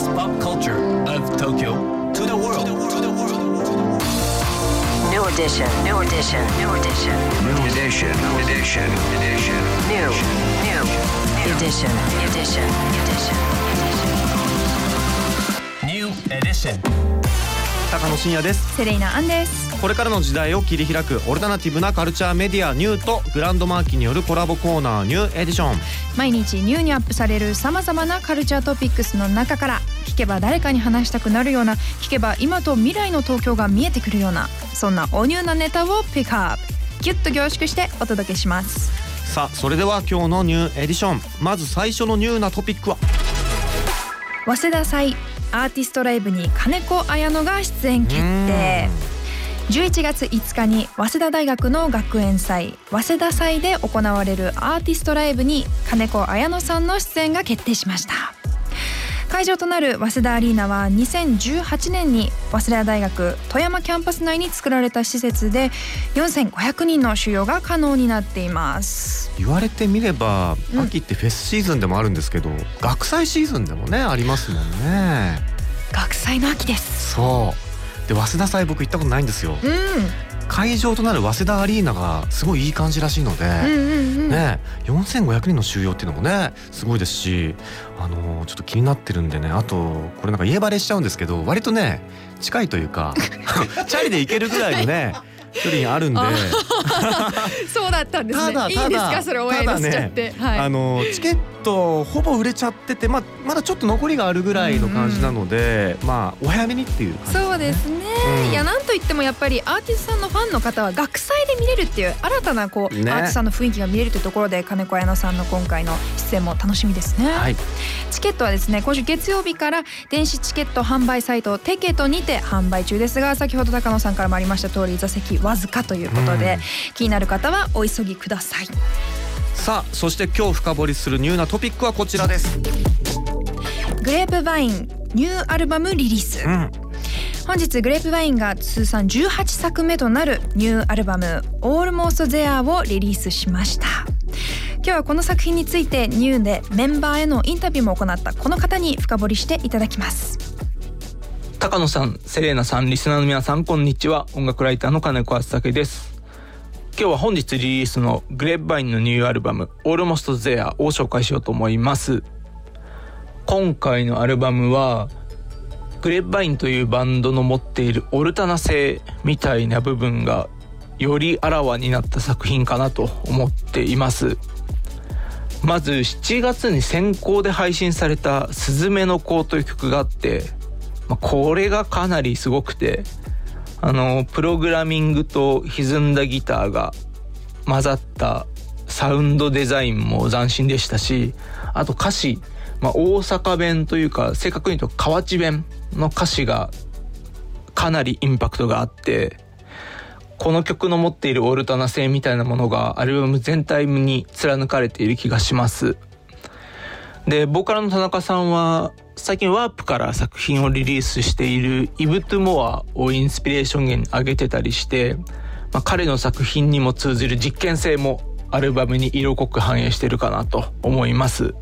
latest pop culture of Tokyo to the world. New edition. New edition. New edition. New edition. Edition. Edition. New. New. Edition. Edition. Edition. New edition. 高野真也です。セレイナアンです。これからの時代を切り開くオルタナティブなカルチャーメディアニューとグランドマーキーによるコラボコーナーニューエディション。毎日ニューにアップされるさまざまなカルチャートピックスの中から聞けば誰かに話したくなるような聞けば今と未来の東京が見えてくるようなそんなおニューなネタをピックアップギュッと凝縮してお届けします。さあそれでは今日のニューエディション。まず最初のニューなトピックは？早稲田祭アーティストライブにカネコアヤノが出演決定。11月5日に早稲田大学の学園祭早稲田祭で行われるアーティストライブにカネコアヤノさんの出演が決定しました。会場となる早稲田アリーナは2018年に早稲田大学富山キャンパス内に作られた施設で4500人の収容が可能になっています。言われてみれば、うん。秋ってフェスシーズンでもあるんですけど学祭シーズンでもねありますもんね学祭の秋ですそうで早稲田祭僕行ったことないんですようん会場となる早稲田アリーナがすごいいい感じらしいので、ね、4500人の収容っていうのもねすごいですし、あのーちょっと気になってるんでねあとこれなんか家バレしちゃうんですけど割とね近いというか チャリで行けるぐらいのね距離にあるんで。あそうだったんですね。ただいいんですか？それ親に乗せちゃって。はい。あのチケットほぼ売れちゃってて、まあ、まだちょっと残りがあるぐらいの感じなので、まあお早めにっていう感じそうですね、うん。いやなんといってもやっぱりアーティストさんのファンの方は学祭で見れるっていう新たなこう、ね。アーティストさんの雰囲気が見れるというところで金子綾乃さんの今回の出演も楽しみですね、はい、チケットはですね今週月曜日から電子チケット販売サイトテケトにて販売中ですが先ほど高野さんからもありました通り座席わずかということで、気になる方はお急ぎくださいさあそして今日深掘りするニューなトピックはこちらです。グレープバインニューアルバムリリース、うん本日グレープバインが通算18作目となるニューアルバム「Almost There」をリリースしました今日はこの作品についてニューでメンバーへのインタビューも行ったこの方に深掘りしていただきます高野さん、セレーナさん、リスナーの皆さん、こんにちは。音楽ライターの金子敦武です。今日は本日リリースのグレープバインのニューアルバム、Almost There を紹介しようと思います。今回のアルバムは、グレープバインというバンドの持っているオルタナ性みたいな部分がよりあらわになった作品かなと思っています。まず7月に先行で配信された「すずめの子」という曲があってまあ、これがかなりすごくてあのプログラミングと歪んだギターが混ざったサウンドデザインも斬新でしたしあと歌詞、まあ、大阪弁というか正確に言うと河内弁の歌詞がかなりインパクトがあってこの曲の持っているオルタナ性みたいなものがアルバム全体に貫かれている気がします。でボーカルの田中さんは最近ワープから作品をリリースしている「イブ・トゥ・モア」をインスピレーション源に挙げてたりして、まあ、彼の作品にも通じる実験性もアルバムに色濃く反映してるかなと思います。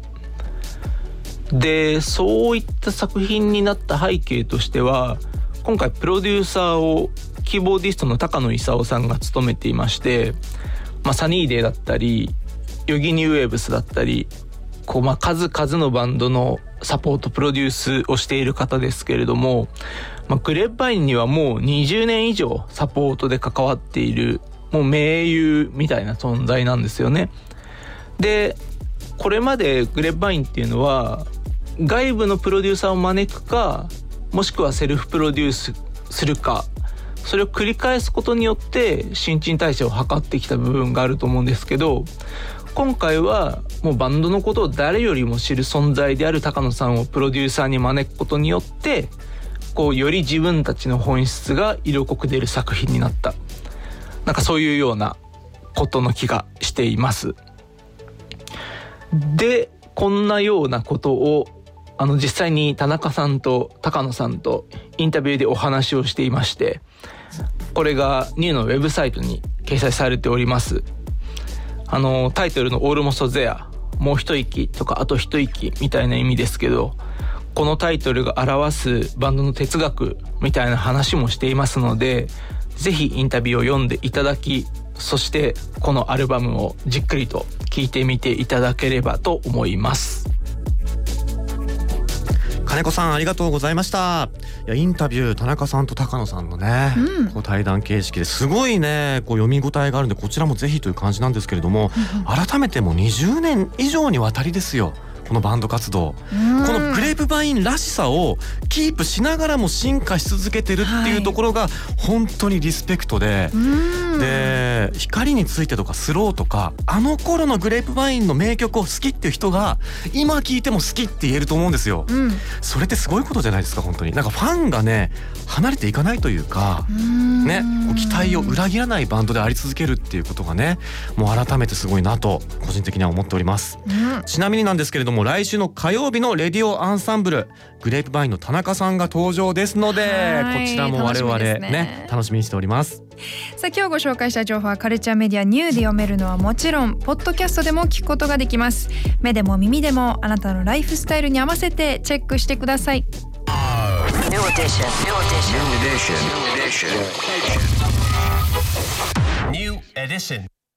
でそういった作品になった背景としては今回プロデューサーをキーボーディストの高野勲さんが務めていまして、まあ、サニーデイだったり Yogee New Waves だったりこうまあ数々のバンドのサポートプロデュースをしている方ですけれども、まあ、 GRAPEVINE にはもう20年以上サポートで関わっているもう盟友みたいな存在なんですよね。でこれまでグレープバインっていうのは外部のプロデューサーを招くかもしくはセルフプロデュースするかそれを繰り返すことによって新陳代謝を図ってきた部分があると思うんですけど今回はもうバンドのことを誰よりも知る存在である高野さんをプロデューサーに招くことによってこうより自分たちの本質が色濃く出る作品になったなんかそういうようなことの気がしています。でこんなようなことをあの実際に田中さんと高野さんとインタビューでお話をしていましてこれがニューのウェブサイトに掲載されておりますあのタイトルの「オールモストゼア」もう一息とかあと一息みたいな意味ですけどこのタイトルが表すバンドの哲学みたいな話もしていますのでぜひインタビューを読んでいただきそしてこのアルバムをじっくりと聴いてみていただければと思います。金子さんありがとうございました。いやインタビュー田中さんと高野さんのね、うん。こう対談形式ですごいねこう読み応えがあるんでこちらもぜひという感じなんですけれども改めてもう20年以上にわたりですよこのバンド活動。このグレープバインらしさをキープしながらも進化し続けてるっていうところが本当にリスペクトで、で光についてとかスローとかあの頃のグレープバインの名曲を好きっていう人が今聴いても好きって言えると思うんですよ。うん。それってすごいことじゃないですか本当に。なんかファンがね離れていかないというかね期待を裏切らないバンドであり続けるっていうことがねもう改めてすごいなと個人的には思っております。うん。ちなみになんですけれども来週の火曜日のレディオアンサンブルグレープバインの田中さんが登場ですのではい。こちらも我々ねね。楽しみにしておりますさあ今日ご紹介した情報はカルチャーメディアニューで読めるのはもちろんポッドキャストでも聞くことができます。目でも耳でもあなたのライフスタイルに合わせてチェックしてください。